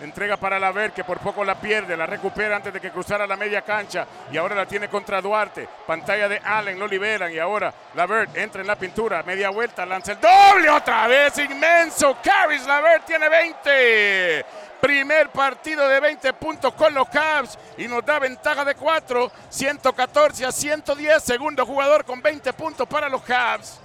Entrega para Laver, que por poco la pierde. La recupera antes de que cruzara la media cancha. Y ahora la tiene contra Duarte. Pantalla de Allen, lo liberan. Y ahora Lavert entra en la pintura. Media vuelta, lanza el doble otra vez. Inmenso. Caris Lavert tiene 20. Primer partido de 20 puntos con los Cavs y nos da ventaja de 4, 114 a 110. Segundo jugador con 20 puntos para los Cavs.